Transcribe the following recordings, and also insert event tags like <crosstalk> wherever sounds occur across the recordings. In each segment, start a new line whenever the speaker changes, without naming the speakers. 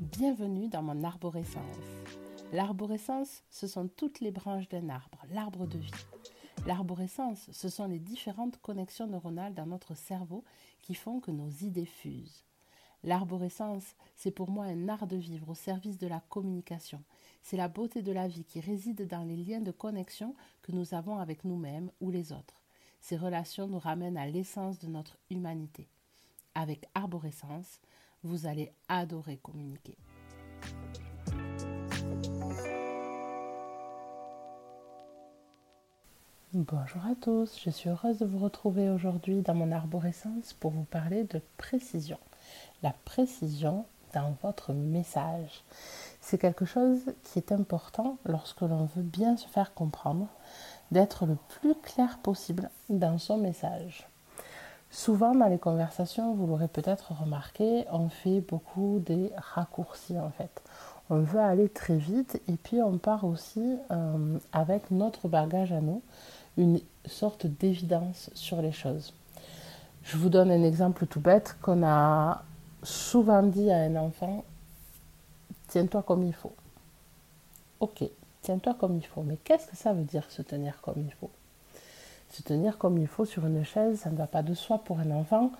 Bienvenue dans mon arborescence. L'arborescence, ce sont toutes les branches d'un arbre, l'arbre de vie. L'arborescence, ce sont les différentes connexions neuronales dans notre cerveau qui font que nos idées fusent. L'arborescence, c'est pour moi un art de vivre au service de la communication. C'est la beauté de la vie qui réside dans les liens de connexion que nous avons avec nous-mêmes ou les autres. Ces relations nous ramènent à l'essence de notre humanité. Avec Arborescence, vous allez adorer communiquer. Bonjour à tous, je suis heureuse de vous retrouver aujourd'hui dans mon arborescence pour vous parler de précision. La précision dans votre message. C'est quelque chose qui est important lorsque l'on veut bien se faire comprendre, d'être le plus clair possible dans son message. Souvent dans les conversations, vous l'aurez peut-être remarqué, on fait beaucoup des raccourcis en fait. On veut aller très vite et puis on part aussi euh, avec notre bagage à nous, une sorte d'évidence sur les choses. Je vous donne un exemple tout bête qu'on a souvent dit à un enfant, tiens-toi comme il faut. Ok, tiens-toi comme il faut. Mais qu'est-ce que ça veut dire se tenir comme il faut? Se tenir comme il faut sur une chaise, ça ne va pas de soi pour un enfant.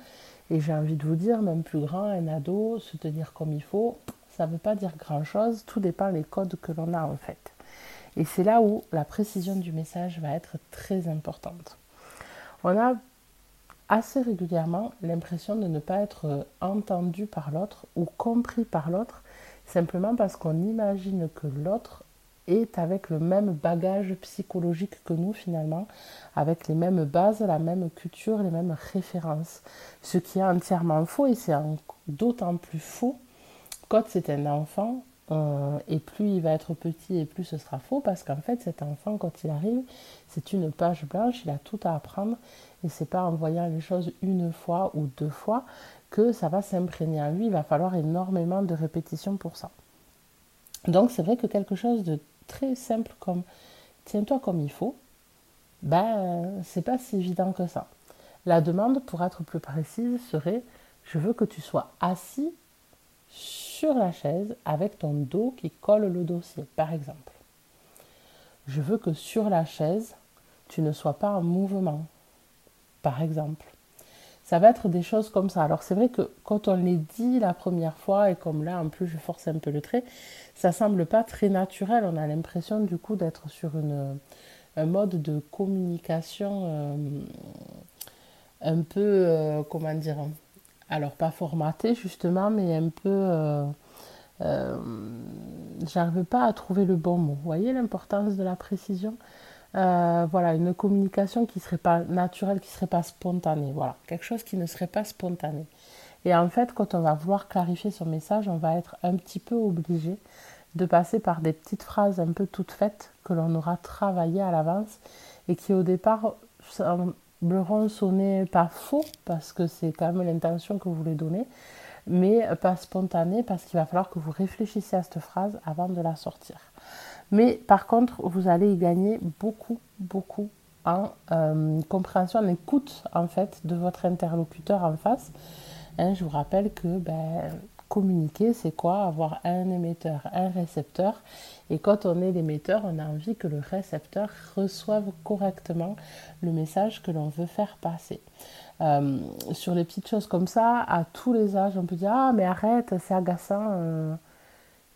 Et j'ai envie de vous dire, même plus grand, un ado, se tenir comme il faut, ça ne veut pas dire grand-chose. Tout dépend des codes que l'on a en fait. Et c'est là où la précision du message va être très importante. On a assez régulièrement l'impression de ne pas être entendu par l'autre ou compris par l'autre simplement parce qu'on imagine que l'autre est avec le même bagage psychologique que nous finalement, avec les mêmes bases, la même culture, les mêmes références. Ce qui est entièrement faux et c'est d'autant plus faux quand c'est un enfant euh, et plus il va être petit et plus ce sera faux parce qu'en fait cet enfant quand il arrive c'est une page blanche, il a tout à apprendre et c'est pas en voyant les choses une fois ou deux fois que ça va s'imprégner en lui, il va falloir énormément de répétitions pour ça. Donc c'est vrai que quelque chose de très simple comme tiens-toi comme il faut, ben c'est pas si évident que ça. La demande pour être plus précise serait je veux que tu sois assis sur la chaise avec ton dos qui colle le dossier, par exemple. Je veux que sur la chaise, tu ne sois pas en mouvement, par exemple. Ça va être des choses comme ça. Alors c'est vrai que quand on les dit la première fois, et comme là en plus je force un peu le trait, ça semble pas très naturel. On a l'impression du coup d'être sur une, un mode de communication euh, un peu, euh, comment dire, alors pas formaté justement, mais un peu... Euh, J'arrive pas à trouver le bon mot. Vous voyez l'importance de la précision? Euh, Voilà, une communication qui serait pas naturelle, qui serait pas spontanée. Voilà, quelque chose qui ne serait pas spontané. Et en fait, quand on va vouloir clarifier son message, on va être un petit peu obligé de passer par des petites phrases un peu toutes faites que l'on aura travaillées à l'avance et qui au départ sembleront sonner pas faux parce que c'est quand même l'intention que vous voulez donner, mais pas spontané parce qu'il va falloir que vous réfléchissiez à cette phrase avant de la sortir. Mais par contre, vous allez y gagner beaucoup, beaucoup en euh, compréhension, en écoute en fait de votre interlocuteur en face. Hein, je vous rappelle que ben, communiquer, c'est quoi? Avoir un émetteur, un récepteur. Et quand on est l'émetteur, on a envie que le récepteur reçoive correctement le message que l'on veut faire passer. Euh, sur les petites choses comme ça, à tous les âges, on peut dire Ah, mais arrête, c'est agaçant. Euh.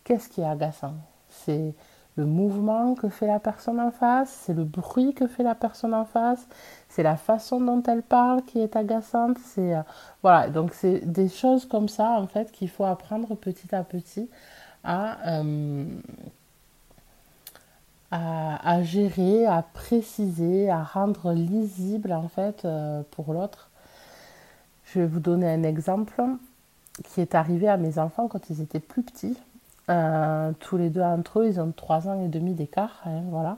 Qu'est-ce qui est agaçant? C'est le mouvement que fait la personne en face, c'est le bruit que fait la personne en face, c'est la façon dont elle parle qui est agaçante. C'est euh, voilà, donc c'est des choses comme ça en fait qu'il faut apprendre petit à petit à, à, à, gérer, à préciser, à rendre lisible en fait pour l'autre je vais vous donner un exemple qui est arrivé à mes enfants quand ils étaient plus petits. Euh, tous les deux entre eux, ils ont trois ans et demi d'écart, hein, voilà.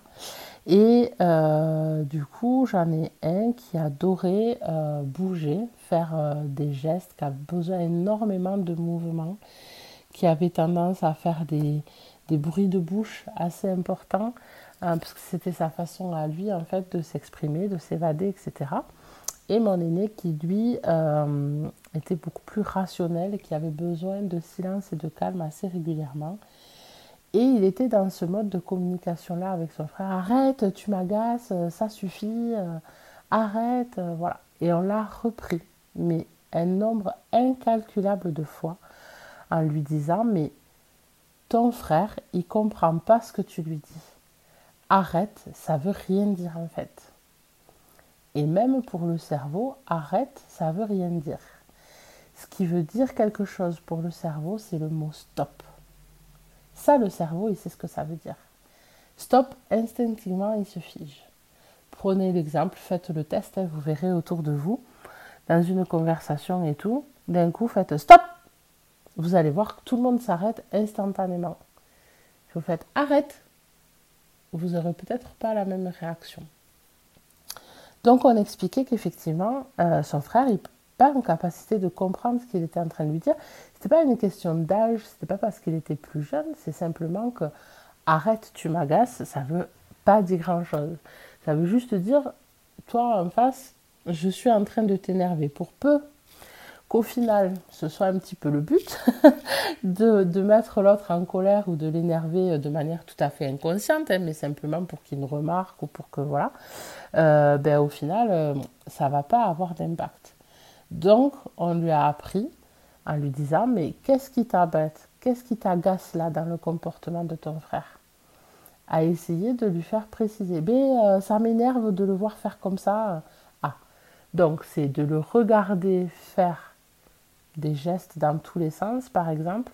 Et euh, du coup, j'en ai un qui adorait euh, bouger, faire des gestes, qui a besoin énormément de mouvements, qui avait tendance à faire des, des bruits de bouche assez importants, parce que c'était sa façon à lui, en fait, de s'exprimer, de s'évader, etc. et mon aîné qui, lui, euh, était beaucoup plus rationnel qui avait besoin de silence et de calme assez régulièrement. Et il était dans ce mode de communication-là avec son frère. Arrête, tu m'agaces, ça suffit, euh, arrête, euh, voilà. Et on l'a repris, mais un nombre incalculable de fois, en lui disant, mais ton frère, il comprend pas ce que tu lui dis. Arrête, ça veut rien dire en fait. Et même pour le cerveau, arrête, ça veut rien dire. Ce qui veut dire quelque chose pour le cerveau, c'est le mot stop. Ça, le cerveau, il sait ce que ça veut dire. Stop, instinctivement, il se fige. Prenez l'exemple, faites le test, hein, vous verrez autour de vous, dans une conversation et tout, d'un coup, faites stop. Vous allez voir que tout le monde s'arrête instantanément. Si vous faites arrête, vous n'aurez peut-être pas la même réaction. Donc on expliquait qu'effectivement, euh, son frère n'est pas en capacité de comprendre ce qu'il était en train de lui dire. Ce n'était pas une question d'âge, ce n'était pas parce qu'il était plus jeune, c'est simplement que arrête, tu m'agaces, ça ne veut pas dire grand-chose. Ça veut juste dire, toi en face, je suis en train de t'énerver. Pour peu qu'au final, ce soit un petit peu le but <laughs> de, mettre l'autre en colère ou de l'énerver de manière tout à fait inconsciente, hein, mais simplement pour qu'il ne remarque ou pour que voilà, euh, ben, au final, euh, ça va pas avoir d'impact. Donc, on lui a appris en lui disant, mais qu'est-ce qui t'embête? Qu'est-ce qui t'agace là dans le comportement de ton frère? À essayer de lui faire préciser. Mais euh, ça m'énerve de le voir faire comme ça. Ah, donc c'est de le regarder faire des gestes dans tous les sens, par exemple,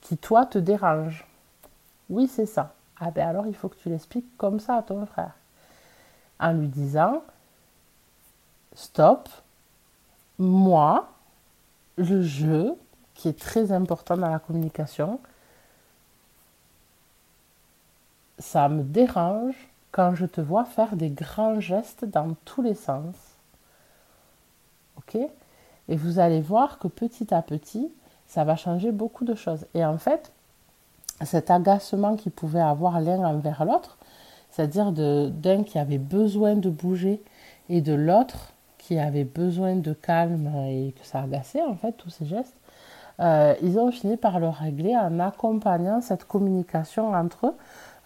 qui toi te dérangent. Oui, c'est ça. Ah ben alors il faut que tu l'expliques comme ça à ton frère. En lui disant, stop, moi, le jeu, qui est très important dans la communication, ça me dérange quand je te vois faire des grands gestes dans tous les sens. Ok? Et vous allez voir que petit à petit, ça va changer beaucoup de choses. Et en fait, cet agacement qu'il pouvait avoir l'un envers l'autre, c'est-à-dire d'un qui avait besoin de bouger et de l'autre qui avait besoin de calme et que ça agaçait en fait tous ces gestes, euh, ils ont fini par le régler en accompagnant cette communication entre eux,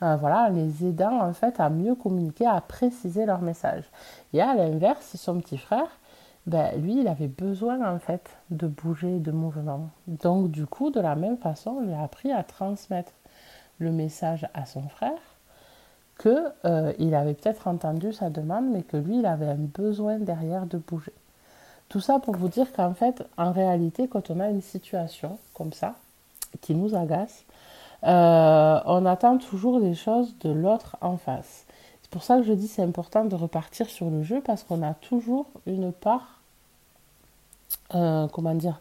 euh, voilà, en les aidant en fait à mieux communiquer, à préciser leur message. Et à l'inverse, son petit frère, ben, lui, il avait besoin en fait de bouger, de mouvement. Donc du coup, de la même façon, a appris à transmettre le message à son frère que euh, il avait peut-être entendu sa demande, mais que lui, il avait un besoin derrière de bouger. Tout ça pour vous dire qu'en fait, en réalité, quand on a une situation comme ça, qui nous agace, euh, on attend toujours des choses de l'autre en face. C'est pour ça que je dis c'est important de repartir sur le jeu parce qu'on a toujours une part euh, comment dire,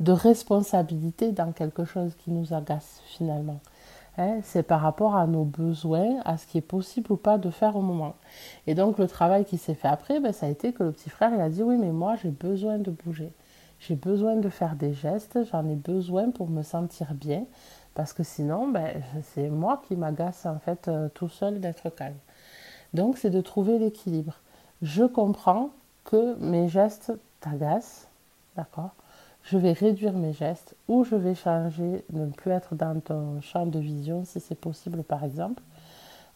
de responsabilité dans quelque chose qui nous agace finalement. Hein, c'est par rapport à nos besoins, à ce qui est possible ou pas de faire au moment. Et donc le travail qui s'est fait après, ben, ça a été que le petit frère il a dit oui mais moi j'ai besoin de bouger, j'ai besoin de faire des gestes, j'en ai besoin pour me sentir bien, parce que sinon ben, c'est moi qui m'agace en fait euh, tout seul d'être calme. Donc c'est de trouver l'équilibre. Je comprends que mes gestes t'agacent, D'accord Je vais réduire mes gestes ou je vais changer, ne plus être dans ton champ de vision si c'est possible par exemple.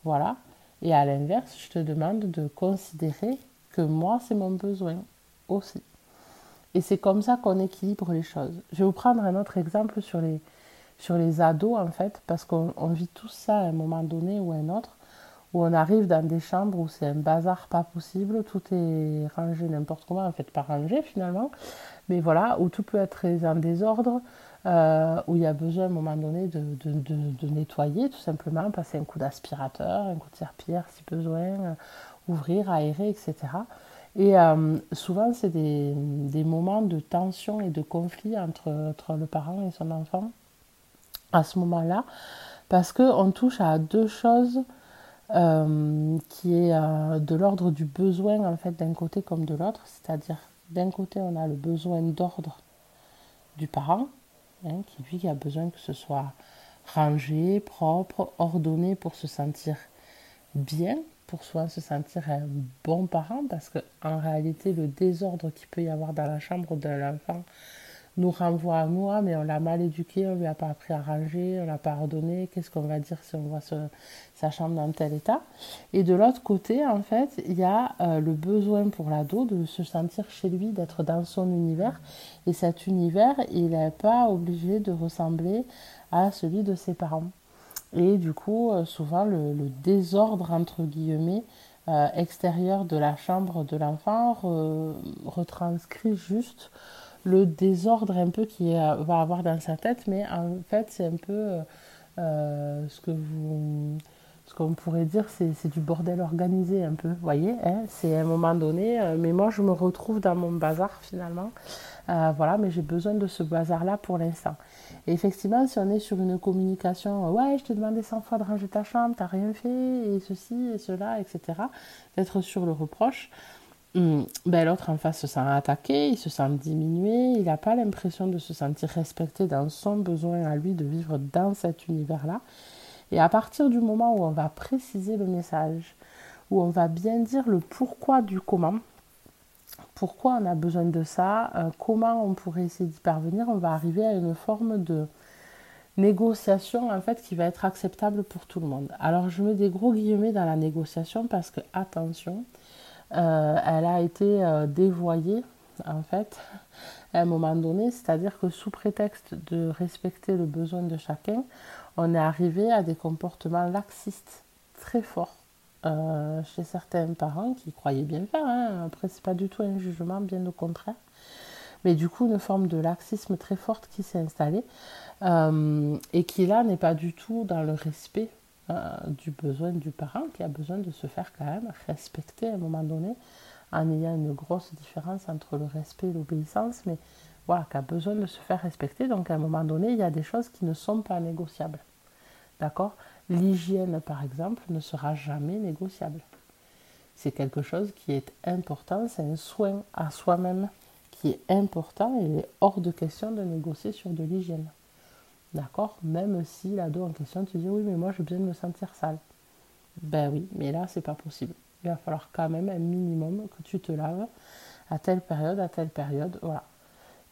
Voilà. Et à l'inverse, je te demande de considérer que moi, c'est mon besoin aussi. Et c'est comme ça qu'on équilibre les choses. Je vais vous prendre un autre exemple sur les, sur les ados, en fait, parce qu'on vit tout ça à un moment donné ou à un autre où on arrive dans des chambres où c'est un bazar pas possible, tout est rangé n'importe comment, en fait pas rangé finalement, mais voilà, où tout peut être en désordre, euh, où il y a besoin à un moment donné de, de, nettoyer tout simplement, passer un coup d'aspirateur, un coup de serpillère si besoin, euh, ouvrir, aérer, etc. Et euh, souvent c'est des, des, moments de tension et de conflit entre, entre le parent et son enfant à ce moment-là, parce qu'on touche à deux choses qui est de l'ordre du besoin fait d'un côté comme de l'autre, c'est-à-dire d'un côté on a le besoin d'ordre du parent, hein, qui lui a besoin que ce soit rangé, propre, ordonné pour se sentir bien, pour soi se sentir un bon parent parce que en réalité le désordre qu'il peut y avoir dans la chambre de l'enfant nous renvoie à nous, mais on l'a mal éduqué, on lui a pas appris à ranger, on l'a pas ordonné, qu'est-ce qu'on va dire si on voit sa chambre dans tel état? Et de l'autre côté, en fait, il y a euh, le besoin pour l'ado de se sentir chez lui, d'être dans son univers. Et cet univers, il n'est pas obligé de ressembler à celui de ses parents. Et du coup, euh, souvent, le, désordre, entre guillemets, euh, extérieur de la chambre de l'enfant retranscrit juste le désordre un peu qu'il va avoir dans sa tête, mais en fait, c'est un peu euh, euh, ce que vous. Ce qu'on pourrait dire, c'est du bordel organisé un peu, vous voyez, hein c'est à un moment donné, euh, mais moi je me retrouve dans mon bazar finalement, voilà, mais j'ai besoin de ce bazar-là pour l'instant. Et effectivement, si on est sur une communication, ouais, je t'ai demandé 100 fois de ranger ta chambre, t'as rien fait, et ceci, et cela, etc., d'être sur le reproche. Ben, l'autre en face se sent attaqué, il se sent diminué, il n'a pas l'impression de se sentir respecté dans son besoin à lui de vivre dans cet univers-là. Et à partir du moment où on va préciser le message, où on va bien dire le pourquoi du comment, pourquoi on a besoin de ça, euh, comment on pourrait essayer d'y parvenir, on va arriver à une forme de négociation en fait qui va être acceptable pour tout le monde. Alors je mets des gros guillemets dans la négociation parce que attention, elle a été euh, dévoyée en fait à un moment donné, c'est-à-dire que sous prétexte de respecter le besoin de chacun, on est arrivé à des comportements laxistes très forts euh, chez certains parents qui croyaient bien faire. Hein. Après, c'est pas du tout un jugement, bien au contraire. Mais du coup, une forme de laxisme très forte qui s'est installée et qui là n'est pas du tout dans le respect euh, du besoin du parent qui a besoin de se faire quand même respecter à un moment donné en ayant une grosse différence entre le respect et l'obéissance, mais voilà, qui a besoin de se faire respecter. Donc à un moment donné, il y a des choses qui ne sont pas négociables. D'accord? L'hygiène, par exemple, ne sera jamais négociable. C'est quelque chose qui est important, c'est un soin à soi-même qui est important et il est hors de question de négocier sur de l'hygiène. D'accord Même si l'ado en question te dit oui, mais moi j'ai besoin de me sentir sale. Ben oui, mais là c'est pas possible. Il va falloir quand même un minimum que tu te laves à telle période, à telle période. Voilà.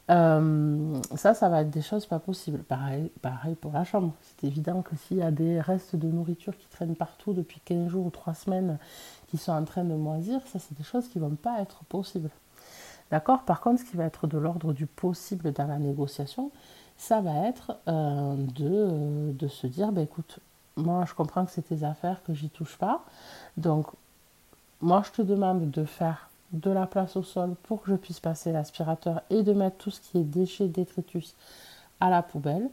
Euh, ça, ça va être des choses pas possibles. Pareil, pareil pour la chambre. C'est évident que s'il y a des restes de nourriture qui traînent partout depuis 15 jours ou 3 semaines qui sont en train de moisir, ça, c'est des choses qui vont pas être possibles. D'accord? Par contre, ce qui va être de l'ordre du possible dans la négociation, ça va être euh, de, de, se dire, bah, écoute, moi je comprends que c'est tes affaires, que j'y touche pas. Donc, moi je te demande de faire de la place au sol pour que je puisse passer l'aspirateur et de mettre tout ce qui est déchets, détritus à la poubelle.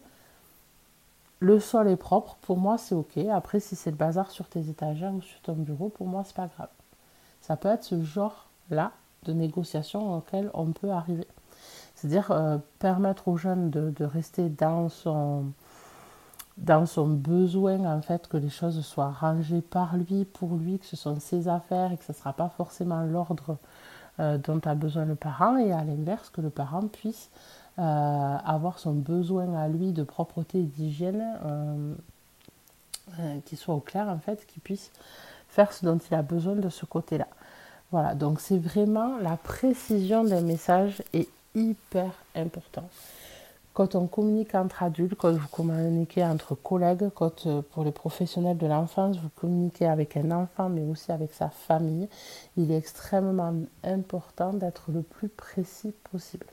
Le sol est propre, pour moi c'est ok. Après, si c'est le bazar sur tes étagères ou sur ton bureau, pour moi c'est pas grave. Ça peut être ce genre-là de négociation auquel on peut arriver. C'est-à-dire euh, permettre aux jeunes de, rester dans son, dans son besoin, en fait, que les choses soient rangées par lui, pour lui, que ce sont ses affaires et que ce ne sera pas forcément l'ordre euh, dont a besoin le parent, et à l'inverse, que le parent puisse euh, avoir son besoin à lui de propreté et d'hygiène qui soit au clair, en fait, qu'il puisse faire ce dont il a besoin de ce côté-là. Voilà, donc c'est vraiment la précision d'un message et hyper important. Quand on communique entre adultes, quand vous communiquez entre collègues, quand euh, pour les professionnels de l'enfance, vous communiquez avec un enfant, mais aussi avec sa famille, il est extrêmement important d'être le plus précis possible.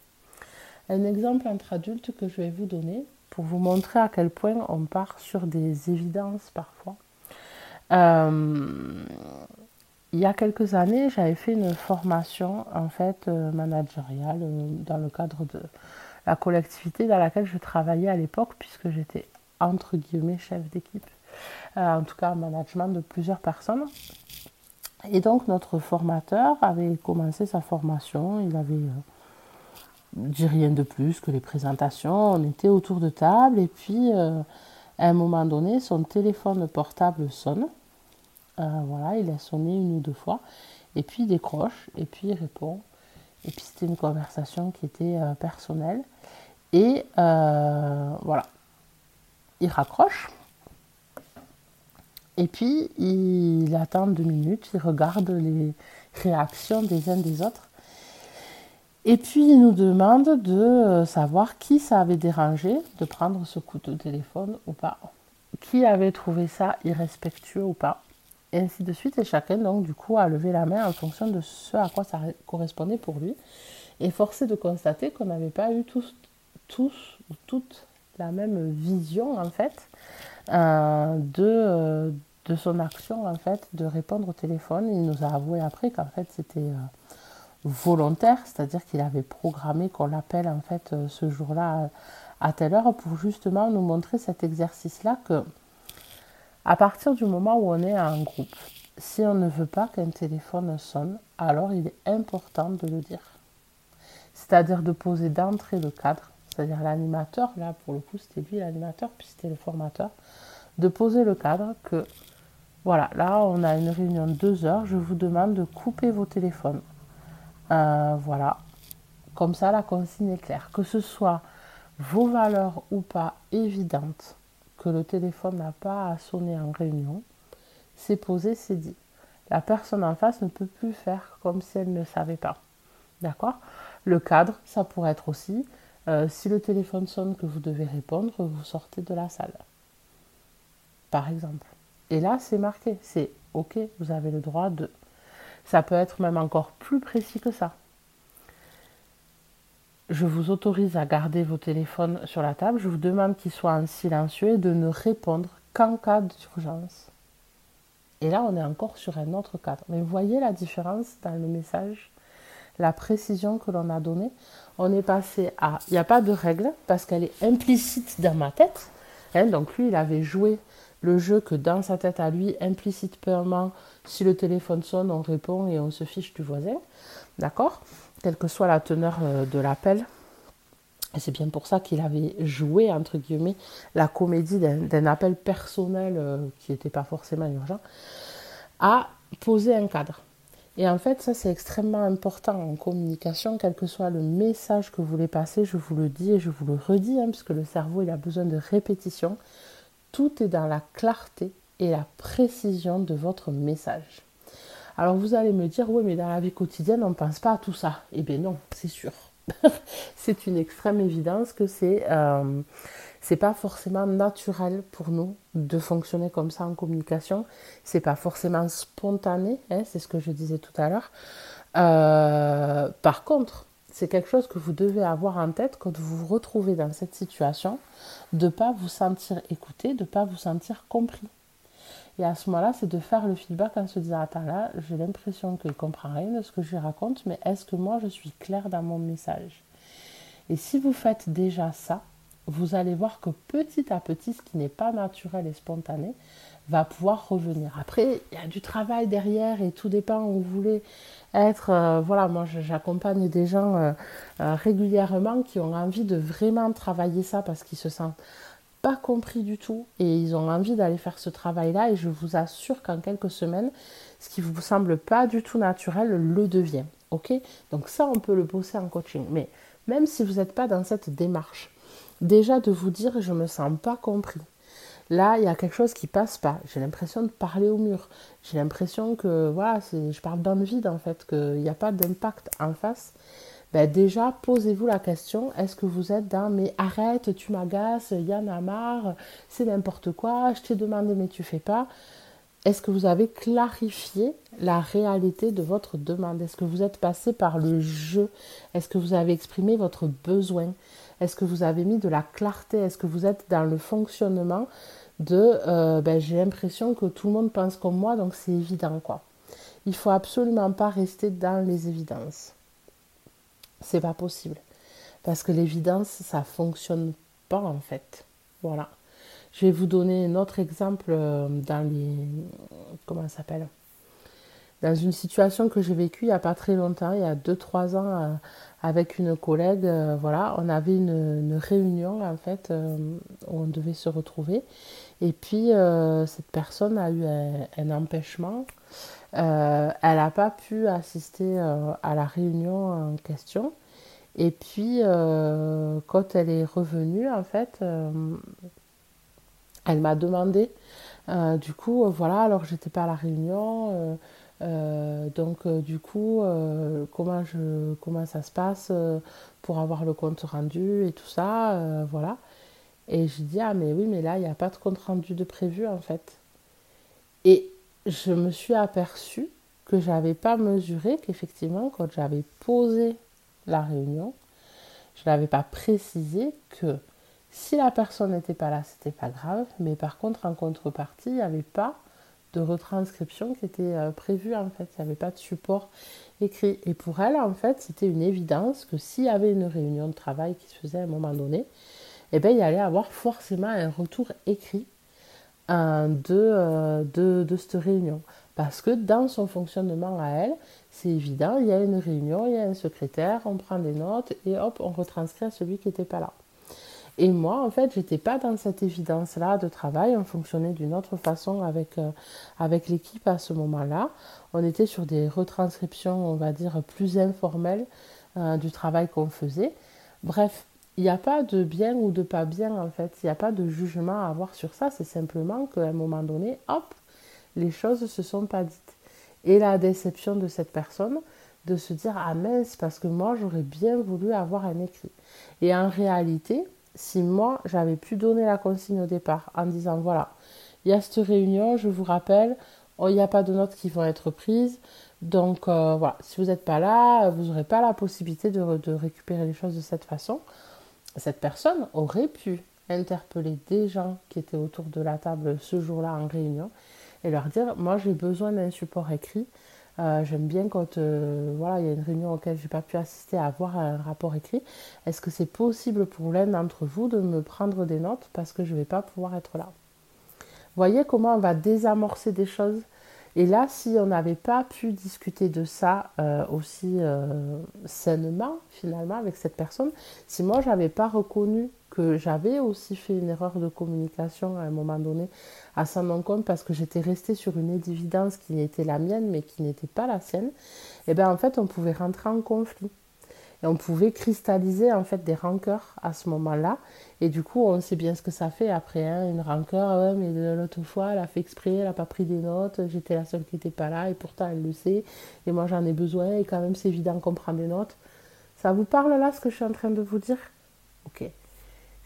Un exemple entre adultes que je vais vous donner pour vous montrer à quel point on part sur des évidences parfois. Euh, il y a quelques années, j'avais fait une formation en fait euh, managériale euh, dans le cadre de la collectivité dans laquelle je travaillais à l'époque, puisque j'étais entre guillemets chef d'équipe, euh, en tout cas management de plusieurs personnes. Et donc notre formateur avait commencé sa formation, il avait dit rien de plus que les présentations, on était autour de table. Et puis à un moment donné son téléphone portable sonne euh, voilà, il a sonné une ou deux fois. Et puis il décroche, et puis il répond. Et puis c'était une conversation qui était euh, personnelle. Et euh, voilà, il raccroche. Et puis, il attend deux minutes, il regarde les réactions des uns des autres. Et puis, il nous demande de savoir qui ça avait dérangé de prendre ce coup de téléphone ou pas. Qui avait trouvé ça irrespectueux ou pas. Et ainsi de suite. Et chacun, donc, du coup, a levé la main en fonction de ce à quoi ça correspondait pour lui. Et forcé de constater qu'on n'avait pas eu tous, tous ou toutes la même vision, en fait, euh, de, euh, de son action, en fait, de répondre au téléphone. Il nous a avoué après qu'en fait, c'était volontaire, c'est-à-dire qu'il avait programmé qu'on l'appelle en fait euh, ce jour-là à telle heure pour justement nous montrer cet exercice-là que à partir du moment où on est en groupe, si on ne veut pas qu'un téléphone sonne, alors il est important de le dire. C'est-à-dire de poser d'entrée le cadre, c'est-à-dire l'animateur, là pour le coup c'était lui l'animateur, puis c'était le formateur, de poser le cadre que voilà, là on a une réunion de deux heures, je vous demande de couper vos téléphones. Euh, voilà. Comme ça, la consigne est claire. Que ce soit vos valeurs ou pas évidentes, que le téléphone n'a pas à sonner en réunion, c'est posé, c'est dit. La personne en face ne peut plus faire comme si elle ne savait pas. D'accord? Le cadre, ça pourrait être aussi, euh, si le téléphone sonne que vous devez répondre, vous sortez de la salle. Par exemple. Et là, c'est marqué, c'est OK, vous avez le droit de. Ça peut être même encore plus précis que ça. Je vous autorise à garder vos téléphones sur la table. Je vous demande qu'ils soient en silencieux et de ne répondre qu'en cas d'urgence. Et là, on est encore sur un autre cadre. Mais vous voyez la différence dans le message, la précision que l'on a donnée? On est passé à, il n'y a pas de règle parce qu'elle est implicite dans ma tête. Hein, donc lui, il avait joué le jeu que dans sa tête à lui, implicitement, si le téléphone sonne, on répond et on se fiche du voisin. D'accord? Quelle que soit la teneur euh, de l'appel. Et c'est bien pour ça qu'il avait joué, entre guillemets, la comédie d'un appel personnel euh, qui n'était pas forcément urgent, à poser un cadre. Et en fait, ça c'est extrêmement important en communication, quel que soit le message que vous voulez passer, je vous le dis et je vous le redis, hein, puisque le cerveau il a besoin de répétition. Tout est dans la clarté et la précision de votre message. Alors vous allez me dire, oui, mais dans la vie quotidienne, on ne pense pas à tout ça. Eh bien non, c'est sûr. <laughs> c'est une extrême évidence que c'est euh, c'est pas forcément naturel pour nous de fonctionner comme ça en communication. C'est pas forcément spontané, hein, c'est ce que je disais tout à l'heure. Euh, par contre, c'est quelque chose que vous devez avoir en tête quand vous vous retrouvez dans cette situation, de ne pas vous sentir écouté, de ne pas vous sentir compris. Et à ce moment-là, c'est de faire le feedback en se disant Attends, là, j'ai l'impression qu'il ne comprend rien de ce que je lui raconte, mais est-ce que moi, je suis claire dans mon message? Et si vous faites déjà ça, vous allez voir que petit à petit, ce qui n'est pas naturel et spontané va pouvoir revenir. Après, il y a du travail derrière et tout dépend où vous voulez être. Euh, voilà, moi j'accompagne des gens euh, euh, régulièrement qui ont envie de vraiment travailler ça parce qu'ils se sentent pas compris du tout et ils ont envie d'aller faire ce travail-là et je vous assure qu'en quelques semaines, ce qui vous semble pas du tout naturel le devient. Ok? Donc ça, on peut le bosser en coaching. Mais même si vous n'êtes pas dans cette démarche, déjà de vous dire je me sens pas compris. Là, il y a quelque chose qui passe pas. J'ai l'impression de parler au mur. J'ai l'impression que voilà, je parle dans le vide en fait, qu'il n'y a pas d'impact en face ben déjà, posez-vous la question, est-ce que vous êtes dans mais arrête, tu m'agaces, y en a marre, c'est n'importe quoi, je t'ai demandé mais tu fais pas. Est-ce que vous avez clarifié la réalité de votre demande? Est-ce que vous êtes passé par le jeu? Est-ce que vous avez exprimé votre besoin? Est-ce que vous avez mis de la clarté? Est-ce que vous êtes dans le fonctionnement de euh, ben, j'ai l'impression que tout le monde pense comme moi, donc c'est évident quoi. Il faut absolument pas rester dans les évidences c'est pas possible. Parce que l'évidence, ça fonctionne pas en fait. Voilà. Je vais vous donner un autre exemple euh, dans les. Comment ça s'appelle? Dans une situation que j'ai vécue il n'y a pas très longtemps, il y a 2-3 ans, euh, avec une collègue. Euh, voilà, on avait une, réunion en fait où on devait se retrouver. Et puis, cette personne a eu un empêchement euh, elle n'a pas pu assister euh, à la réunion en question. Et puis, euh, quand elle est revenue, en fait, elle m'a demandé Euh, du coup, voilà, alors j'étais pas à la réunion. Donc, du coup, comment, je, comment ça se passe pour avoir le compte rendu et tout ça, voilà. Et je dis, ah, mais oui, mais là, il n'y a pas de compte rendu de prévu, en fait. Et je me suis aperçue que j'avais pas mesuré qu'effectivement, quand j'avais posé la réunion, je n'avais pas précisé que si la personne n'était pas là, c'était pas grave, mais par contre, en contrepartie, il n'y avait pas de retranscription qui était euh, prévue en fait, il n'y avait pas de support écrit. Et pour elle, en fait, c'était une évidence que s'il y avait une réunion de travail qui se faisait à un moment donné, eh bien, il allait avoir forcément un retour écrit euh, de, de, de cette réunion. Parce que dans son fonctionnement à elle, c'est évident, il y a une réunion, il y a un secrétaire, on prend des notes et hop, on retranscrit à celui qui n'était pas là. Et moi, en fait, j'étais pas dans cette évidence-là de travail. On fonctionnait d'une autre façon avec, euh, avec l'équipe à ce moment-là. On était sur des retranscriptions, on va dire, plus informelles euh, du travail qu'on faisait. Bref, il n'y a pas de bien ou de pas bien, en fait. Il n'y a pas de jugement à avoir sur ça. C'est simplement qu'à un moment donné, hop, les choses ne se sont pas dites. Et la déception de cette personne de se dire Ah mince, parce que moi j'aurais bien voulu avoir un écrit. Et en réalité, si moi j'avais pu donner la consigne au départ en disant Voilà, il y a cette réunion, je vous rappelle, oh, il n'y a pas de notes qui vont être prises. Donc euh, voilà, si vous n'êtes pas là, vous n'aurez pas la possibilité de, de récupérer les choses de cette façon. Cette personne aurait pu interpeller des gens qui étaient autour de la table ce jour-là en réunion et leur dire moi j'ai besoin d'un support écrit. Euh, j'aime bien quand euh, voilà, il y a une réunion auquel je n'ai pas pu assister à avoir un rapport écrit. Est-ce que c'est possible pour l'un d'entre vous de me prendre des notes parce que je ne vais pas pouvoir être là? Voyez comment on va désamorcer des choses. Et là, si on n'avait pas pu discuter de ça euh, aussi sainement, finalement, avec cette personne, si moi, je n'avais pas reconnu que j'avais aussi fait une erreur de communication à un moment donné à son compte parce que j'étais restée sur une évidence qui était la mienne mais qui n'était pas la sienne, et eh bien en fait on pouvait rentrer en conflit. Et on pouvait cristalliser en fait des rancœurs à ce moment-là. Et du coup, on sait bien ce que ça fait après, hein, une rancœur. Ouais, mais l'autre fois, elle a fait exprès, elle n'a pas pris des notes, j'étais la seule qui n'était pas là, et pourtant elle le sait. Et moi, j'en ai besoin, et quand même, c'est évident qu'on prend des notes. Ça vous parle là, ce que je suis en train de vous dire? Ok.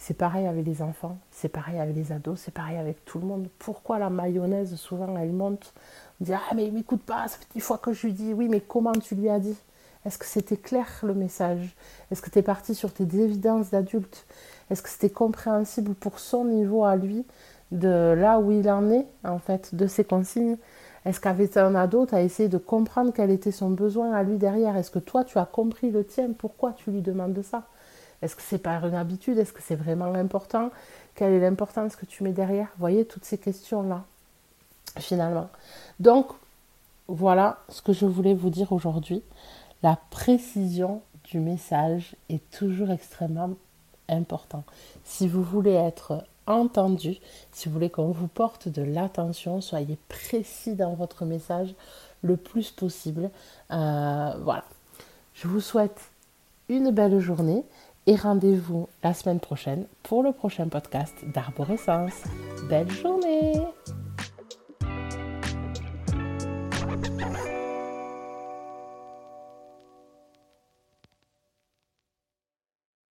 C'est pareil avec les enfants, c'est pareil avec les ados, c'est pareil avec tout le monde. Pourquoi la mayonnaise, souvent, elle monte On dit Ah, mais il m'écoute pas, ça fait fois que je lui dis. Oui, mais comment tu lui as dit? Est-ce que c'était clair le message? Est-ce que tu es parti sur tes évidences d'adulte Est-ce que c'était compréhensible pour son niveau à lui, de là où il en est, en fait, de ses consignes? Est-ce qu'avec un ado, tu as essayé de comprendre quel était son besoin à lui derrière? Est-ce que toi, tu as compris le tien? Pourquoi tu lui demandes ça? Est-ce que c'est par une habitude? Est-ce que c'est vraiment important Quelle est l'importance que tu mets derrière? Vous voyez, toutes ces questions-là, finalement. Donc, voilà ce que je voulais vous dire aujourd'hui. La précision du message est toujours extrêmement important. Si vous voulez être entendu, si vous voulez qu'on vous porte de l'attention, soyez précis dans votre message le plus possible. Euh, voilà. Je vous souhaite une belle journée et rendez-vous la semaine prochaine pour le prochain podcast d'Arborescence. Belle journée